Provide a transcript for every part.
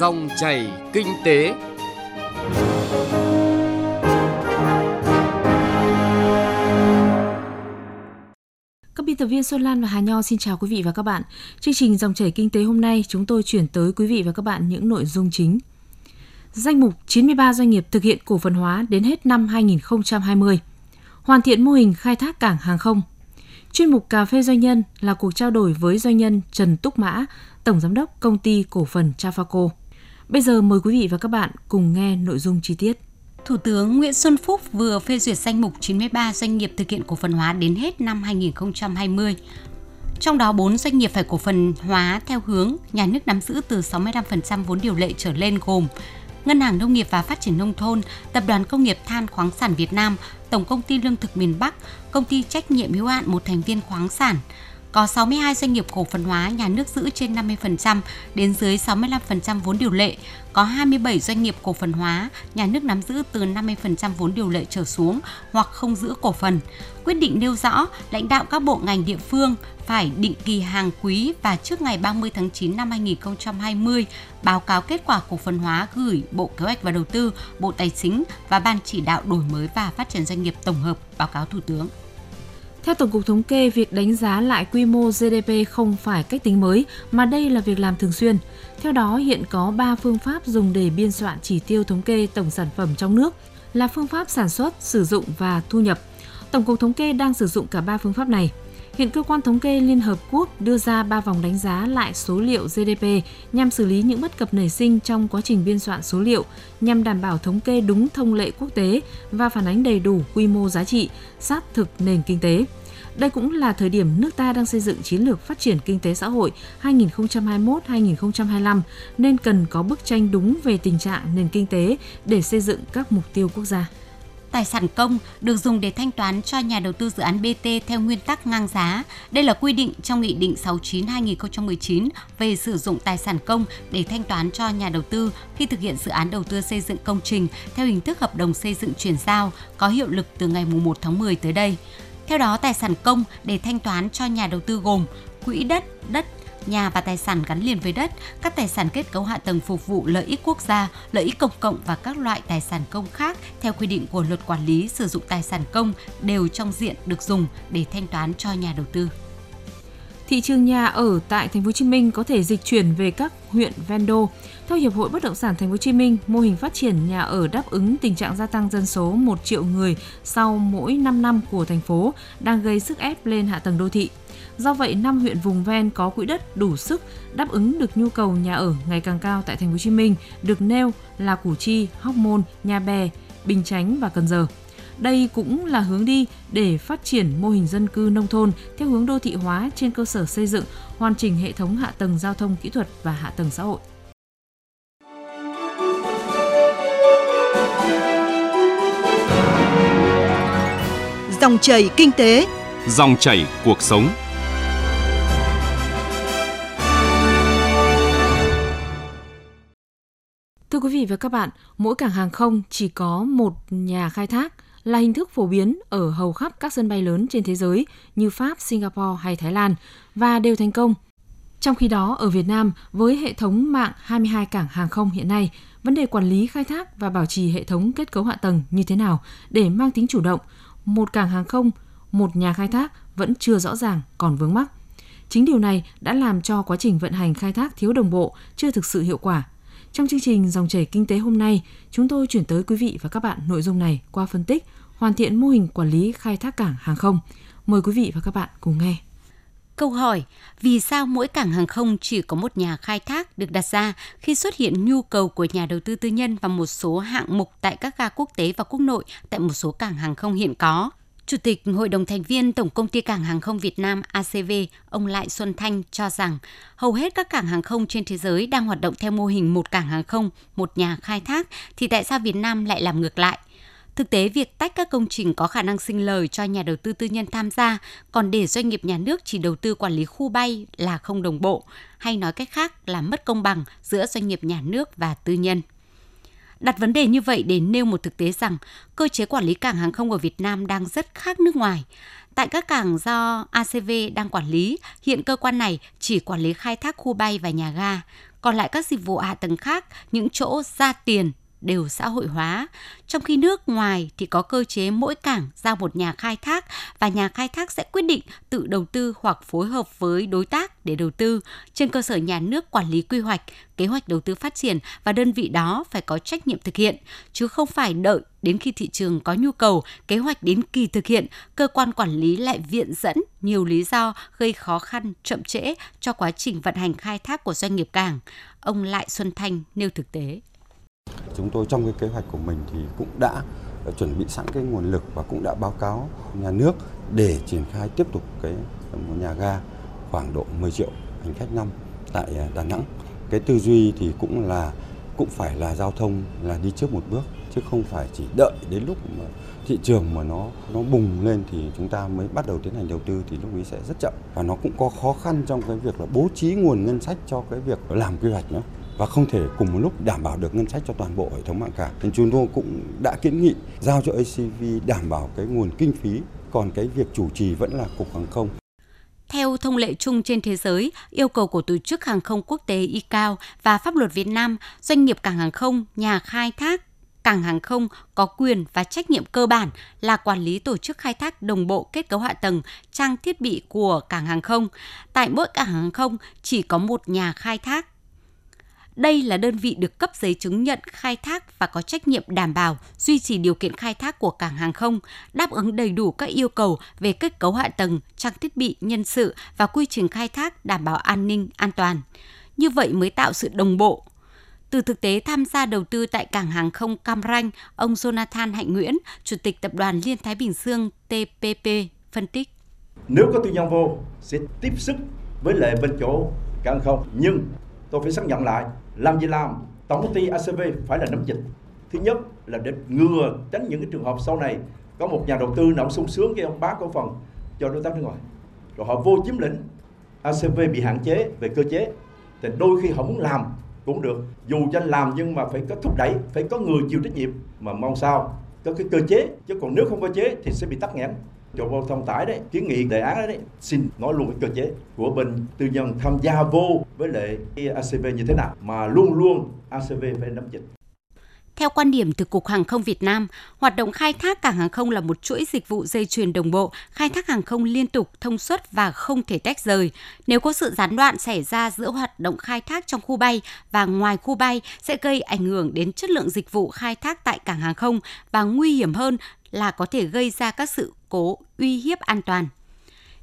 Dòng chảy kinh tế. Các biên tập viên Xuân Lan và Hà Nho xin chào quý vị và các bạn. Chương trình Dòng chảy kinh tế hôm nay chúng tôi chuyển tới quý vị và các bạn những nội dung chính. Danh mục 93 doanh nghiệp thực hiện cổ phần hóa đến hết năm 2020. Hoàn thiện mô hình khai thác cảng hàng không. Chuyên mục Cà phê Doanh nhân là cuộc trao đổi với doanh nhân Trần Túc Mã, Tổng Giám đốc Công ty Cổ phần Trafaco. Bây giờ mời quý vị và các bạn cùng nghe nội dung chi tiết. Thủ tướng Nguyễn Xuân Phúc vừa phê duyệt danh mục 93 doanh nghiệp thực hiện cổ phần hóa đến hết năm 2020. Trong đó 4 doanh nghiệp phải cổ phần hóa theo hướng nhà nước nắm giữ từ 65% vốn điều lệ trở lên gồm Ngân hàng Nông nghiệp và Phát triển Nông thôn, Tập đoàn Công nghiệp Than khoáng sản Việt Nam, Tổng công ty Lương thực miền Bắc, Công ty trách nhiệm hữu hạn một thành viên khoáng sản, có 62 doanh nghiệp cổ phần hóa nhà nước giữ trên 50% đến dưới 65% vốn điều lệ, có 27 doanh nghiệp cổ phần hóa nhà nước nắm giữ từ 50% vốn điều lệ trở xuống hoặc không giữ cổ phần. Quyết định nêu rõ lãnh đạo các bộ ngành địa phương phải định kỳ hàng quý và trước ngày 30 tháng 9 năm 2020 báo cáo kết quả cổ phần hóa gửi Bộ Kế hoạch và Đầu tư, Bộ Tài chính và Ban chỉ đạo đổi mới và phát triển doanh nghiệp tổng hợp báo cáo Thủ tướng. Theo Tổng cục Thống kê, việc đánh giá lại quy mô GDP không phải cách tính mới, mà đây là việc làm thường xuyên. Theo đó, hiện có 3 phương pháp dùng để biên soạn chỉ tiêu thống kê tổng sản phẩm trong nước là phương pháp sản xuất, sử dụng và thu nhập. Tổng cục Thống kê đang sử dụng cả ba phương pháp này. Hiện cơ quan thống kê Liên Hợp Quốc đưa ra 3 vòng đánh giá lại số liệu GDP nhằm xử lý những bất cập nảy sinh trong quá trình biên soạn số liệu, nhằm đảm bảo thống kê đúng thông lệ quốc tế và phản ánh đầy đủ quy mô giá trị, sát thực nền kinh tế. Đây cũng là thời điểm nước ta đang xây dựng chiến lược phát triển kinh tế xã hội 2021-2025 nên cần có bức tranh đúng về tình trạng nền kinh tế để xây dựng các mục tiêu quốc gia. Tài sản công được dùng để thanh toán cho nhà đầu tư dự án BT theo nguyên tắc ngang giá. Đây là quy định trong Nghị định 69-2019 về sử dụng tài sản công để thanh toán cho nhà đầu tư khi thực hiện dự án đầu tư xây dựng công trình theo hình thức hợp đồng xây dựng chuyển giao có hiệu lực từ ngày 1 tháng 10 tới đây. Theo đó, tài sản công để thanh toán cho nhà đầu tư gồm quỹ đất, đất, nhà và tài sản gắn liền với đất, các tài sản kết cấu hạ tầng phục vụ lợi ích quốc gia, lợi ích công cộng và các loại tài sản công khác theo quy định của luật quản lý sử dụng tài sản công đều trong diện được dùng để thanh toán cho nhà đầu tư. Thị trường nhà ở tại thành phố Hồ Chí Minh có thể dịch chuyển về các huyện ven đô. Theo Hiệp hội Bất động sản Thành phố Hồ Chí Minh, mô hình phát triển nhà ở đáp ứng tình trạng gia tăng dân số 1 triệu người sau mỗi 5 năm của thành phố đang gây sức ép lên hạ tầng đô thị. Do vậy, năm huyện vùng ven có quỹ đất đủ sức đáp ứng được nhu cầu nhà ở ngày càng cao tại Thành phố Hồ Chí Minh được nêu là Củ Chi, Hóc Môn, Nhà Bè, Bình Chánh và Cần Giờ. Đây cũng là hướng đi để phát triển mô hình dân cư nông thôn theo hướng đô thị hóa trên cơ sở xây dựng, hoàn chỉnh hệ thống hạ tầng giao thông kỹ thuật và hạ tầng xã hội. Dòng chảy kinh tế, dòng chảy cuộc sống. Thưa quý vị và các bạn, mỗi cảng hàng không chỉ có một nhà khai thác là hình thức phổ biến ở hầu khắp các sân bay lớn trên thế giới như Pháp, Singapore hay Thái Lan và đều thành công. Trong khi đó, ở Việt Nam, với hệ thống mạng 22 cảng hàng không hiện nay, vấn đề quản lý khai thác và bảo trì hệ thống kết cấu hạ tầng như thế nào để mang tính chủ động, một cảng hàng không, một nhà khai thác vẫn chưa rõ ràng, còn vướng mắc. Chính điều này đã làm cho quá trình vận hành khai thác thiếu đồng bộ, chưa thực sự hiệu quả. Trong chương trình Dòng chảy kinh tế hôm nay, chúng tôi chuyển tới quý vị và các bạn nội dung này qua phân tích hoàn thiện mô hình quản lý khai thác cảng hàng không. Mời quý vị và các bạn cùng nghe. Câu hỏi, vì sao mỗi cảng hàng không chỉ có một nhà khai thác được đặt ra khi xuất hiện nhu cầu của nhà đầu tư tư nhân và một số hạng mục tại các ga quốc tế và quốc nội tại một số cảng hàng không hiện có? Chủ tịch Hội đồng thành viên Tổng công ty Cảng hàng không Việt Nam ACV, ông Lại Xuân Thanh cho rằng hầu hết các cảng hàng không trên thế giới đang hoạt động theo mô hình một cảng hàng không, một nhà khai thác, thì tại sao Việt Nam lại làm ngược lại? Thực tế, việc tách các công trình có khả năng sinh lời cho nhà đầu tư tư nhân tham gia, còn để doanh nghiệp nhà nước chỉ đầu tư quản lý khu bay là không đồng bộ, hay nói cách khác là mất công bằng giữa doanh nghiệp nhà nước và tư nhân. Đặt vấn đề như vậy để nêu một thực tế rằng cơ chế quản lý cảng hàng không ở Việt Nam đang rất khác nước ngoài. Tại các cảng do ACV đang quản lý, hiện cơ quan này chỉ quản lý khai thác khu bay và nhà ga. Còn lại các dịch vụ hạ tầng khác, những chỗ ra tiền đều xã hội hóa. Trong khi nước ngoài thì có cơ chế mỗi cảng giao một nhà khai thác và nhà khai thác sẽ quyết định tự đầu tư hoặc phối hợp với đối tác để đầu tư trên cơ sở nhà nước quản lý quy hoạch, kế hoạch đầu tư phát triển và đơn vị đó phải có trách nhiệm thực hiện, chứ không phải đợi đến khi thị trường có nhu cầu, kế hoạch đến kỳ thực hiện, cơ quan quản lý lại viện dẫn nhiều lý do gây khó khăn, chậm trễ cho quá trình vận hành khai thác của doanh nghiệp cảng. Ông Lại Xuân Thanh nêu thực tế. Chúng tôi trong cái kế hoạch của mình thì cũng đã chuẩn bị sẵn cái nguồn lực và cũng đã báo cáo nhà nước để triển khai tiếp tục cái, một nhà ga khoảng độ 10 triệu hành khách năm tại à, Đà Nẵng. Cái tư duy thì cũng là, cũng phải là giao thông, là đi trước một bước, chứ không phải chỉ đợi đến lúc mà thị trường mà nó nó bùng lên thì chúng ta mới bắt đầu tiến hành đầu tư thì lúc ấy sẽ rất chậm và nó cũng có khó khăn trong cái việc là bố trí nguồn ngân sách cho cái việc làm quy hoạch nữa và không thể cùng một lúc đảm bảo được ngân sách cho toàn bộ hệ thống mạng cả. Nên chúng tôi cũng đã kiến nghị giao cho ACV đảm bảo cái nguồn kinh phí, còn cái việc chủ trì vẫn là cục hàng không. Theo thông lệ chung trên thế giới, yêu cầu của Tổ chức Hàng không Quốc tế ICAO và pháp luật Việt Nam, doanh nghiệp cảng hàng không, nhà khai thác, cảng hàng không có quyền và trách nhiệm cơ bản là quản lý tổ chức khai thác đồng bộ kết cấu hạ tầng, trang thiết bị của cảng hàng không. Tại mỗi cảng hàng không chỉ có một nhà khai thác đây là đơn vị được cấp giấy chứng nhận khai thác và có trách nhiệm đảm bảo duy trì điều kiện khai thác của cảng hàng không, đáp ứng đầy đủ các yêu cầu về kết cấu hạ tầng, trang thiết bị, nhân sự và quy trình khai thác đảm bảo an ninh, an toàn. Như vậy mới tạo sự đồng bộ. Từ thực tế tham gia đầu tư tại cảng hàng không Cam Ranh, ông Jonathan Hạnh Nguyễn, Chủ tịch Tập đoàn Liên Thái Bình Dương TPP, phân tích. Nếu có tư nhân vô, sẽ tiếp sức với lệ bên chỗ cảng không. Nhưng tôi phải xác nhận lại làm gì làm? Tổng công ty ACV phải là nắm dịch. Thứ nhất là để ngừa tránh những cái trường hợp sau này có một nhà đầu tư nào sung sướng, cái ông bán cổ phần cho đối tác nước ngoài. Rồi họ vô chiếm lĩnh ACV bị hạn chế về cơ chế. Thì đôi khi họ muốn làm cũng được. Dù cho làm nhưng mà phải có thúc đẩy, phải có người chịu trách nhiệm. Mà mong sao có cái cơ chế, chứ còn nếu không có chế thì sẽ bị tắc nghẽn cho Giao thông tải đấy kiến nghị đề án đấy xin nói luôn cái cơ chế của bên tư nhân tham gia vô với lại ACV như thế nào mà luôn luôn ACV phải nắm dịch theo quan điểm từ Cục Hàng không Việt Nam, hoạt động khai thác cảng hàng không là một chuỗi dịch vụ dây chuyền đồng bộ, khai thác hàng không liên tục, thông suốt và không thể tách rời. Nếu có sự gián đoạn xảy ra giữa hoạt động khai thác trong khu bay và ngoài khu bay sẽ gây ảnh hưởng đến chất lượng dịch vụ khai thác tại cảng hàng không và nguy hiểm hơn là có thể gây ra các sự cố uy hiếp an toàn.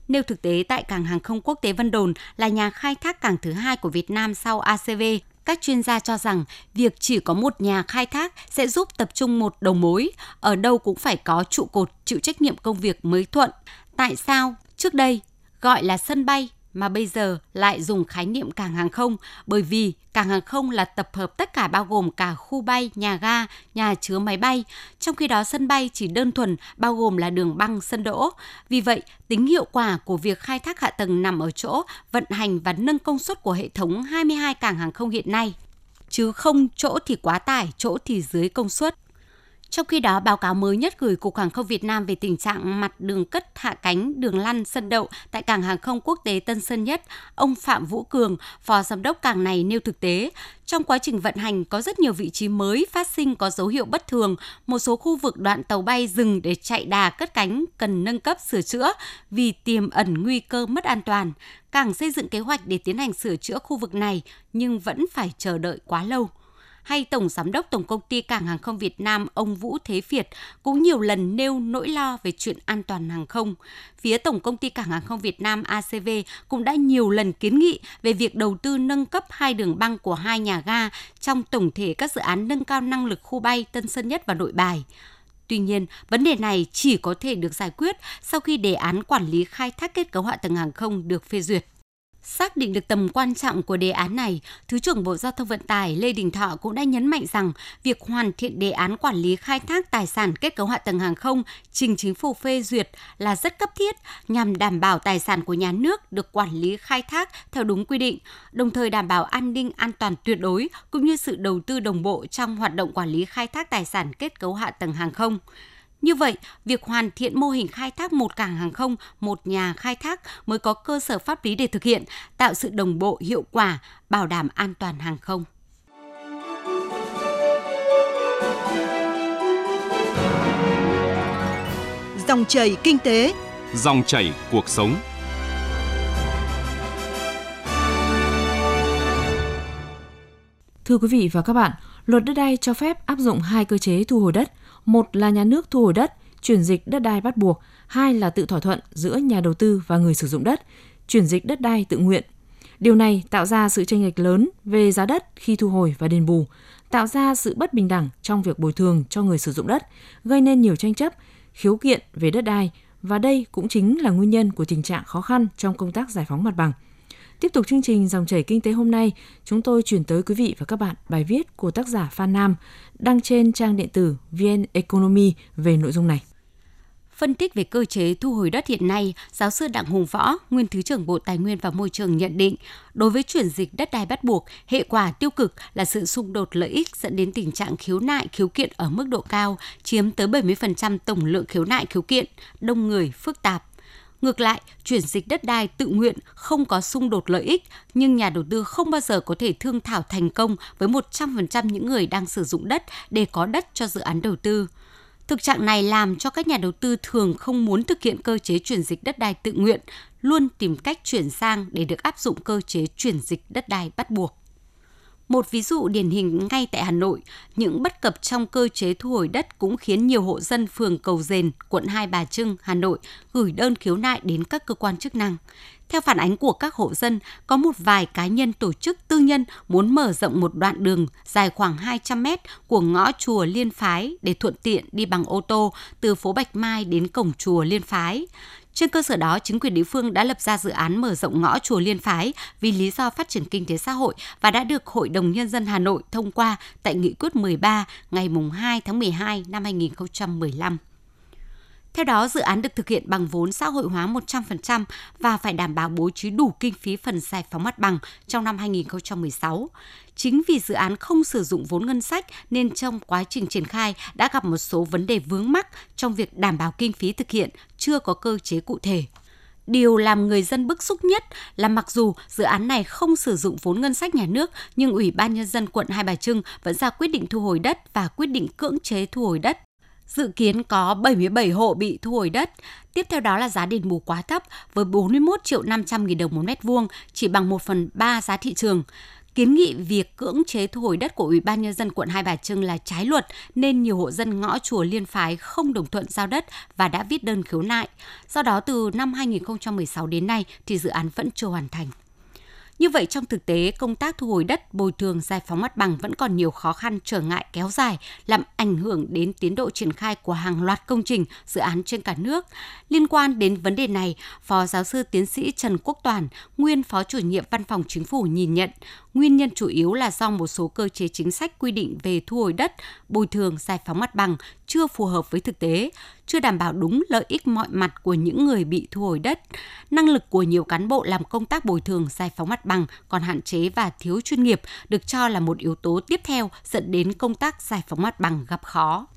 Nêu thực tế tại cảng hàng không quốc tế Vân Đồn là nhà khai thác cảng thứ hai của Việt Nam sau ACV, các chuyên gia cho rằng việc chỉ có một nhà khai thác sẽ giúp tập trung một đầu mối, ở đâu cũng phải có trụ cột chịu trách nhiệm công việc mới thuận. Tại sao trước đây gọi là sân bay mà bây giờ lại dùng khái niệm cảng hàng không bởi vì cảng hàng không là tập hợp tất cả bao gồm cả khu bay, nhà ga, nhà chứa máy bay, trong khi đó sân bay chỉ đơn thuần bao gồm là đường băng sân đỗ. Vì vậy, tính hiệu quả của việc khai thác hạ tầng nằm ở chỗ vận hành và nâng công suất của hệ thống 22 cảng hàng không hiện nay chứ không chỗ thì quá tải, chỗ thì dưới công suất. Trong khi đó, báo cáo mới nhất gửi Cục Hàng không Việt Nam về tình trạng mặt đường cất hạ cánh, đường lăn, sân đậu tại cảng hàng không quốc tế Tân Sơn Nhất, ông Phạm Vũ Cường, phó giám đốc cảng này nêu thực tế, trong quá trình vận hành có rất nhiều vị trí mới phát sinh có dấu hiệu bất thường, một số khu vực đoạn tàu bay dừng để chạy đà cất cánh cần nâng cấp sửa chữa vì tiềm ẩn nguy cơ mất an toàn. Cảng xây dựng kế hoạch để tiến hành sửa chữa khu vực này nhưng vẫn phải chờ đợi quá lâu hay Tổng Giám đốc Tổng Công ty Cảng Hàng không Việt Nam ông Vũ Thế Việt cũng nhiều lần nêu nỗi lo về chuyện an toàn hàng không. Phía Tổng Công ty Cảng Hàng không Việt Nam ACV cũng đã nhiều lần kiến nghị về việc đầu tư nâng cấp hai đường băng của hai nhà ga trong tổng thể các dự án nâng cao năng lực khu bay Tân Sơn Nhất và Nội Bài. Tuy nhiên, vấn đề này chỉ có thể được giải quyết sau khi đề án quản lý khai thác kết cấu hạ tầng hàng không được phê duyệt. Xác định được tầm quan trọng của đề án này, Thứ trưởng Bộ Giao thông Vận tải Lê Đình Thọ cũng đã nhấn mạnh rằng việc hoàn thiện đề án quản lý khai thác tài sản kết cấu hạ tầng hàng không trình chính phủ phê duyệt là rất cấp thiết nhằm đảm bảo tài sản của nhà nước được quản lý khai thác theo đúng quy định, đồng thời đảm bảo an ninh an toàn tuyệt đối cũng như sự đầu tư đồng bộ trong hoạt động quản lý khai thác tài sản kết cấu hạ tầng hàng không. Như vậy, việc hoàn thiện mô hình khai thác một cảng hàng không, một nhà khai thác mới có cơ sở pháp lý để thực hiện, tạo sự đồng bộ hiệu quả, bảo đảm an toàn hàng không. Dòng chảy kinh tế, Dòng chảy cuộc sống. Thưa quý vị và các bạn, luật đất đai cho phép áp dụng hai cơ chế thu hồi đất. Một là nhà nước thu hồi đất, chuyển dịch đất đai bắt buộc. Hai là tự thỏa thuận giữa nhà đầu tư và người sử dụng đất, chuyển dịch đất đai tự nguyện. Điều này tạo ra sự chênh lệch lớn về giá đất khi thu hồi và đền bù, tạo ra sự bất bình đẳng trong việc bồi thường cho người sử dụng đất, gây nên nhiều tranh chấp, khiếu kiện về đất đai và đây cũng chính là nguyên nhân của tình trạng khó khăn trong công tác giải phóng mặt bằng. Tiếp tục chương trình dòng chảy kinh tế hôm nay, chúng tôi chuyển tới quý vị và các bạn bài viết của tác giả Phan Nam đăng trên trang điện tử VN Economy về nội dung này. Phân tích về cơ chế thu hồi đất hiện nay, giáo sư Đặng Hùng Võ, nguyên Thứ trưởng Bộ Tài nguyên và Môi trường nhận định, đối với chuyển dịch đất đai bắt buộc, hệ quả tiêu cực là sự xung đột lợi ích dẫn đến tình trạng khiếu nại, khiếu kiện ở mức độ cao, chiếm tới 70% tổng lượng khiếu nại, khiếu kiện, đông người, phức tạp. Ngược lại, chuyển dịch đất đai tự nguyện không có xung đột lợi ích, nhưng nhà đầu tư không bao giờ có thể thương thảo thành công với 100% những người đang sử dụng đất để có đất cho dự án đầu tư. Thực trạng này làm cho các nhà đầu tư thường không muốn thực hiện cơ chế chuyển dịch đất đai tự nguyện, luôn tìm cách chuyển sang để được áp dụng cơ chế chuyển dịch đất đai bắt buộc. Một ví dụ điển hình ngay tại Hà Nội, những bất cập trong cơ chế thu hồi đất cũng khiến nhiều hộ dân phường Cầu Dền, quận Hai Bà Trưng, Hà Nội gửi đơn khiếu nại đến các cơ quan chức năng. Theo phản ánh của các hộ dân, có một vài cá nhân tổ chức tư nhân muốn mở rộng một đoạn đường dài khoảng 200 mét của ngõ chùa Liên Phái để thuận tiện đi bằng ô tô từ phố Bạch Mai đến cổng chùa Liên Phái. Trên cơ sở đó, chính quyền địa phương đã lập ra dự án mở rộng ngõ chùa Liên Phái vì lý do phát triển kinh tế xã hội và đã được Hội đồng Nhân dân Hà Nội thông qua tại Nghị quyết 13 ngày 2 tháng 12 năm 2015. Theo đó, dự án được thực hiện bằng vốn xã hội hóa 100% và phải đảm bảo bố trí đủ kinh phí phần giải phóng mặt bằng trong năm 2016. Chính vì dự án không sử dụng vốn ngân sách nên trong quá trình triển khai đã gặp một số vấn đề vướng mắc trong việc đảm bảo kinh phí thực hiện chưa có cơ chế cụ thể. Điều làm người dân bức xúc nhất là mặc dù dự án này không sử dụng vốn ngân sách nhà nước, nhưng Ủy ban Nhân dân quận Hai Bà Trưng vẫn ra quyết định thu hồi đất và quyết định cưỡng chế thu hồi đất. Dự kiến có 77 hộ bị thu hồi đất. Tiếp theo đó là giá đền bù quá thấp với 41 triệu 500 nghìn đồng một mét vuông, chỉ bằng 1 phần 3 giá thị trường. Kiến nghị việc cưỡng chế thu hồi đất của Ủy ban Nhân dân quận Hai Bà Trưng là trái luật nên nhiều hộ dân ngõ chùa Liên Phái không đồng thuận giao đất và đã viết đơn khiếu nại. Do đó từ năm 2016 đến nay thì dự án vẫn chưa hoàn thành. Như vậy trong thực tế, công tác thu hồi đất, bồi thường, giải phóng mặt bằng vẫn còn nhiều khó khăn trở ngại kéo dài, làm ảnh hưởng đến tiến độ triển khai của hàng loạt công trình, dự án trên cả nước. Liên quan đến vấn đề này, Phó giáo sư tiến sĩ Trần Quốc Toàn, nguyên Phó chủ nhiệm Văn phòng Chính phủ nhìn nhận, nguyên nhân chủ yếu là do một số cơ chế chính sách quy định về thu hồi đất, bồi thường, giải phóng mặt bằng chưa phù hợp với thực tế, chưa đảm bảo đúng lợi ích mọi mặt của những người bị thu hồi đất. Năng lực của nhiều cán bộ làm công tác bồi thường, giải phóng mặt bằng còn hạn chế và thiếu chuyên nghiệp được cho là một yếu tố tiếp theo dẫn đến công tác giải phóng mặt bằng gặp khó.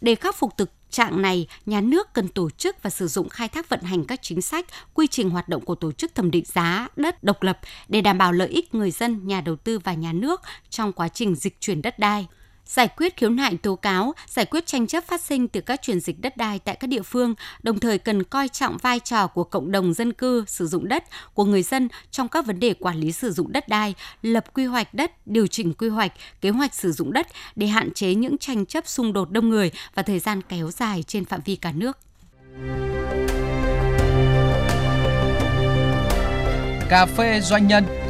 Để khắc phục thực trạng này, nhà nước cần tổ chức và sử dụng khai thác vận hành các chính sách, quy trình hoạt động của tổ chức thẩm định giá đất độc lập để đảm bảo lợi ích người dân, nhà đầu tư và nhà nước trong quá trình dịch chuyển đất đai giải quyết khiếu nại tố cáo, giải quyết tranh chấp phát sinh từ các chuyển dịch đất đai tại các địa phương, đồng thời cần coi trọng vai trò của cộng đồng dân cư sử dụng đất của người dân trong các vấn đề quản lý sử dụng đất đai, lập quy hoạch đất, điều chỉnh quy hoạch, kế hoạch sử dụng đất để hạn chế những tranh chấp xung đột đông người và thời gian kéo dài trên phạm vi cả nước. Cà phê doanh nhân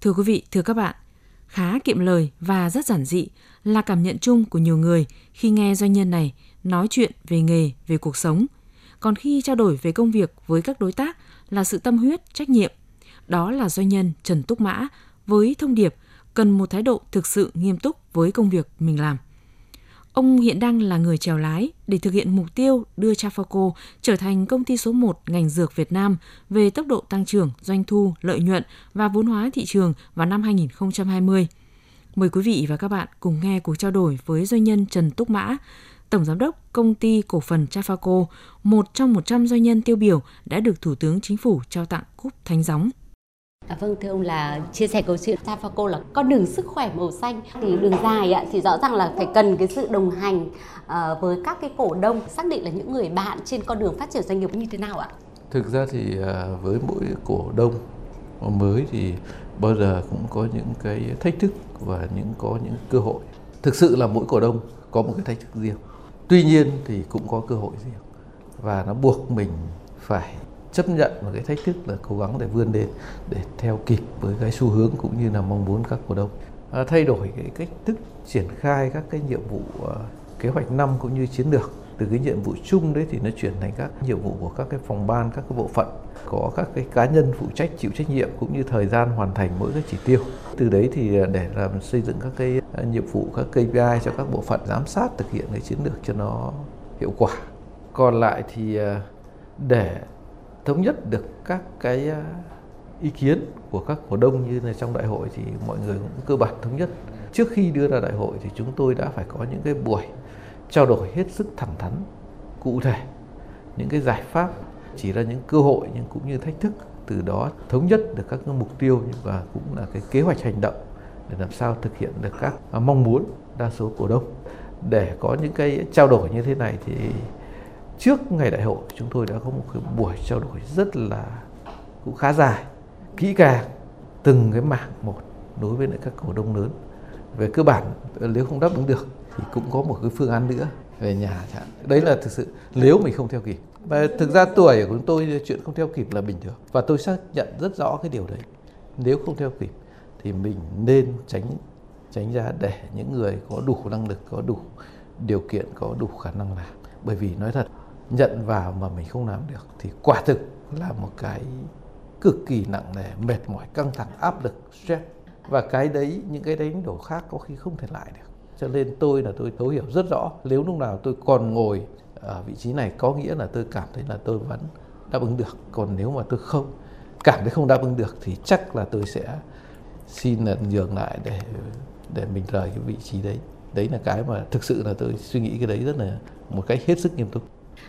Thưa quý vị, thưa các bạn, khá kiệm lời và rất giản dị là cảm nhận chung của nhiều người khi nghe doanh nhân này nói chuyện về nghề, về cuộc sống. Còn khi trao đổi về công việc với các đối tác là sự tâm huyết, trách nhiệm. Đó là doanh nhân Trần Túc Mã với thông điệp cần một thái độ thực sự nghiêm túc với công việc mình làm. Ông hiện đang là người chèo lái để thực hiện mục tiêu đưa Chafaco trở thành công ty số 1 ngành dược Việt Nam về tốc độ tăng trưởng, doanh thu, lợi nhuận và vốn hóa thị trường vào năm 2020. Mời quý vị và các bạn cùng nghe cuộc trao đổi với doanh nhân Trần Túc Mã, Tổng Giám đốc Công ty Cổ phần Chafaco, một trong 100 doanh nhân tiêu biểu đã được Thủ tướng Chính phủ trao tặng cúp Thánh Gióng. À, vâng thưa ông là chia sẻ câu chuyện Tafaco là con đường sức khỏe màu xanh thì đường dài ạ thì rõ ràng là phải cần cái sự đồng hành à, với các cái cổ đông xác định là những người bạn trên con đường phát triển doanh nghiệp như thế nào ạ? Thực ra thì ờ, với mỗi cổ đông mới thì bao giờ cũng có những cái thách thức và những có những cơ hội. Thực sự là mỗi cổ đông có một cái thách thức riêng. Tuy nhiên thì cũng có cơ hội riêng và nó buộc mình phải chấp nhận một cái thách thức là cố gắng để vươn lên để theo kịp với cái xu hướng cũng như là mong muốn các cổ đông. À, thay đổi cái cách thức triển khai các cái nhiệm vụ uh, kế hoạch năm cũng như chiến lược. Từ cái nhiệm vụ chung đấy thì nó chuyển thành các nhiệm vụ của các cái phòng ban các cái bộ phận có các cái cá nhân phụ trách chịu trách nhiệm cũng như thời gian hoàn thành mỗi cái chỉ tiêu. Từ đấy thì à, để làm xây dựng các cái à, nhiệm vụ các KPI cho các bộ phận giám sát thực hiện cái chiến lược cho nó hiệu quả. Còn lại thì để thống nhất được các cái à, ý kiến của các cổ đông như là trong đại hội thì mọi người cũng cơ bản thống nhất. Trước khi đưa ra đại hội thì chúng tôi đã phải có những cái buổi trao đổi hết sức thẳng thắn, cụ thể, những cái giải pháp, chỉ ra những cơ hội nhưng cũng như thách thức, từ đó thống nhất được các cái mục tiêu và cũng là cái kế hoạch hành động để làm sao thực hiện được các à, mong muốn đa số cổ đông. Để có những cái trao đổi như thế này thì trước ngày đại hội, chúng tôi đã có một cái buổi trao đổi rất là, cũng khá dài, kỹ càng, từng cái mảng một đối với lại các cổ đông lớn. Về cơ bản, nếu không đáp ứng được thì cũng có một cái phương án nữa về nhà chẳng đấy là thực sự, nếu mình không theo kịp. Và thực ra tuổi của chúng tôi, chuyện không theo kịp là bình thường. Và tôi xác nhận rất rõ cái điều đấy. Nếu không theo kịp thì mình nên tránh tránh ra để những người có đủ năng lực, có đủ điều kiện, có đủ khả năng làm. Bởi vì nói thật nhận vào mà mình không làm được thì quả thực là một cái cực kỳ nặng nề, mệt mỏi, căng thẳng, áp lực, stress. Và cái đấy, những cái đánh đổ khác có khi không thể lại được. Cho nên tôi là tôi thấu hiểu rất rõ. Nếu lúc nào tôi còn ngồi ở vị trí này, có nghĩa là tôi cảm thấy là tôi vẫn đáp ứng được. Còn nếu mà tôi không, cảm thấy không đáp ứng được thì chắc là tôi sẽ xin là nhường lại để để mình rời cái vị trí đấy. Đấy là cái mà thực sự là tôi suy nghĩ cái đấy rất là một cách hết sức nghiêm túc.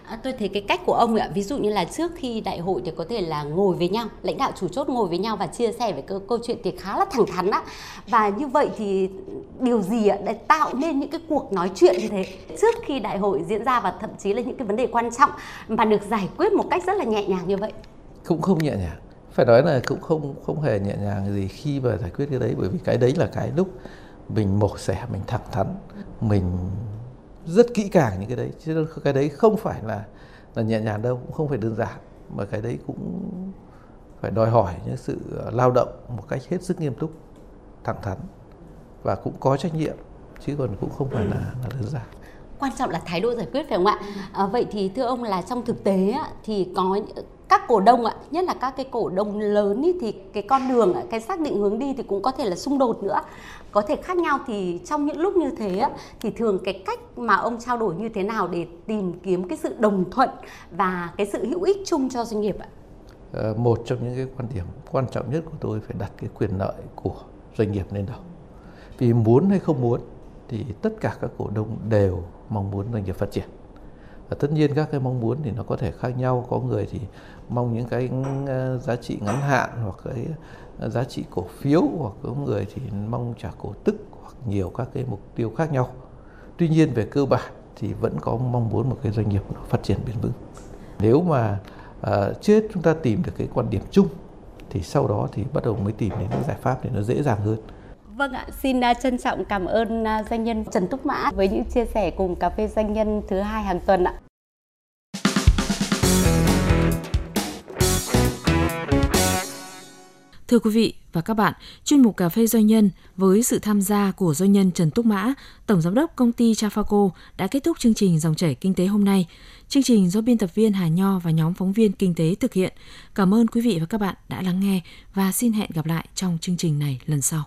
À, tôi thấy cái cách của ông ạ, ví dụ như là trước khi đại hội thì có thể là ngồi với nhau, lãnh đạo chủ chốt ngồi với nhau và chia sẻ về câu, câu chuyện thì khá là thẳng thắn á. Và như vậy thì điều gì ạ để tạo nên những cái cuộc nói chuyện như thế trước khi đại hội diễn ra và thậm chí là những cái vấn đề quan trọng mà được giải quyết một cách rất là nhẹ nhàng như vậy? Cũng không nhẹ nhàng. Phải nói là cũng không không hề nhẹ nhàng gì khi mà giải quyết cái đấy bởi vì cái đấy là cái lúc mình mổ xẻ, mình thẳng thắn, mình rất kỹ càng những cái đấy. Chứ cái đấy không phải là là nhẹ nhàng đâu cũng không phải đơn giản mà cái đấy cũng phải đòi hỏi những sự ờ, lao động một cách hết sức nghiêm túc thẳng thắn và cũng có trách nhiệm chứ còn cũng không phải là, là đơn giản. Quan trọng là thái độ giải quyết phải không ạ? À, vậy thì thưa ông là trong thực tế thì có các cổ đông ạ nhất là các cái cổ đông lớn ý, thì cái con đường cái xác định hướng đi thì cũng có thể là xung đột nữa. Có thể khác nhau thì trong những lúc như thế thì thường cái cách mà ông trao đổi như thế nào để tìm kiếm cái sự đồng thuận và cái sự hữu ích chung cho doanh nghiệp ạ? Ờ, một trong những cái quan điểm quan trọng nhất của tôi phải đặt cái quyền lợi của doanh nghiệp lên đầu. Vì muốn hay không muốn thì tất cả các cổ đông đều mong muốn doanh nghiệp phát triển và tất nhiên các cái mong muốn thì nó có thể khác nhau. Có người thì mong những cái ờ, giá trị ngắn hạn hoặc cái ờ, giá trị cổ phiếu hoặc có người thì mong trả cổ tức hoặc nhiều các cái mục tiêu khác nhau. Tuy nhiên về cơ bản thì vẫn có mong muốn một cái doanh nghiệp nó phát triển bền vững. Nếu mà ờ, uh, trước chúng ta tìm được cái quan điểm chung thì sau đó thì bắt đầu mới tìm đến những giải pháp để nó dễ dàng hơn. Vâng ạ, xin à, trân trọng cảm ơn à, doanh nhân Trần Túc Mã với những chia sẻ cùng cà phê doanh nhân thứ hai hàng tuần ạ. Thưa quý vị và các bạn, chuyên mục Cà phê Doanh nhân với sự tham gia của doanh nhân Trần Túc Mã, Tổng Giám đốc Công ty Trafaco đã kết thúc chương trình Dòng chảy Kinh tế hôm nay. Chương trình do biên tập viên Hà Nho và nhóm phóng viên Kinh tế thực hiện. Cảm ơn quý vị và các bạn đã lắng nghe và xin hẹn gặp lại trong chương trình này lần sau.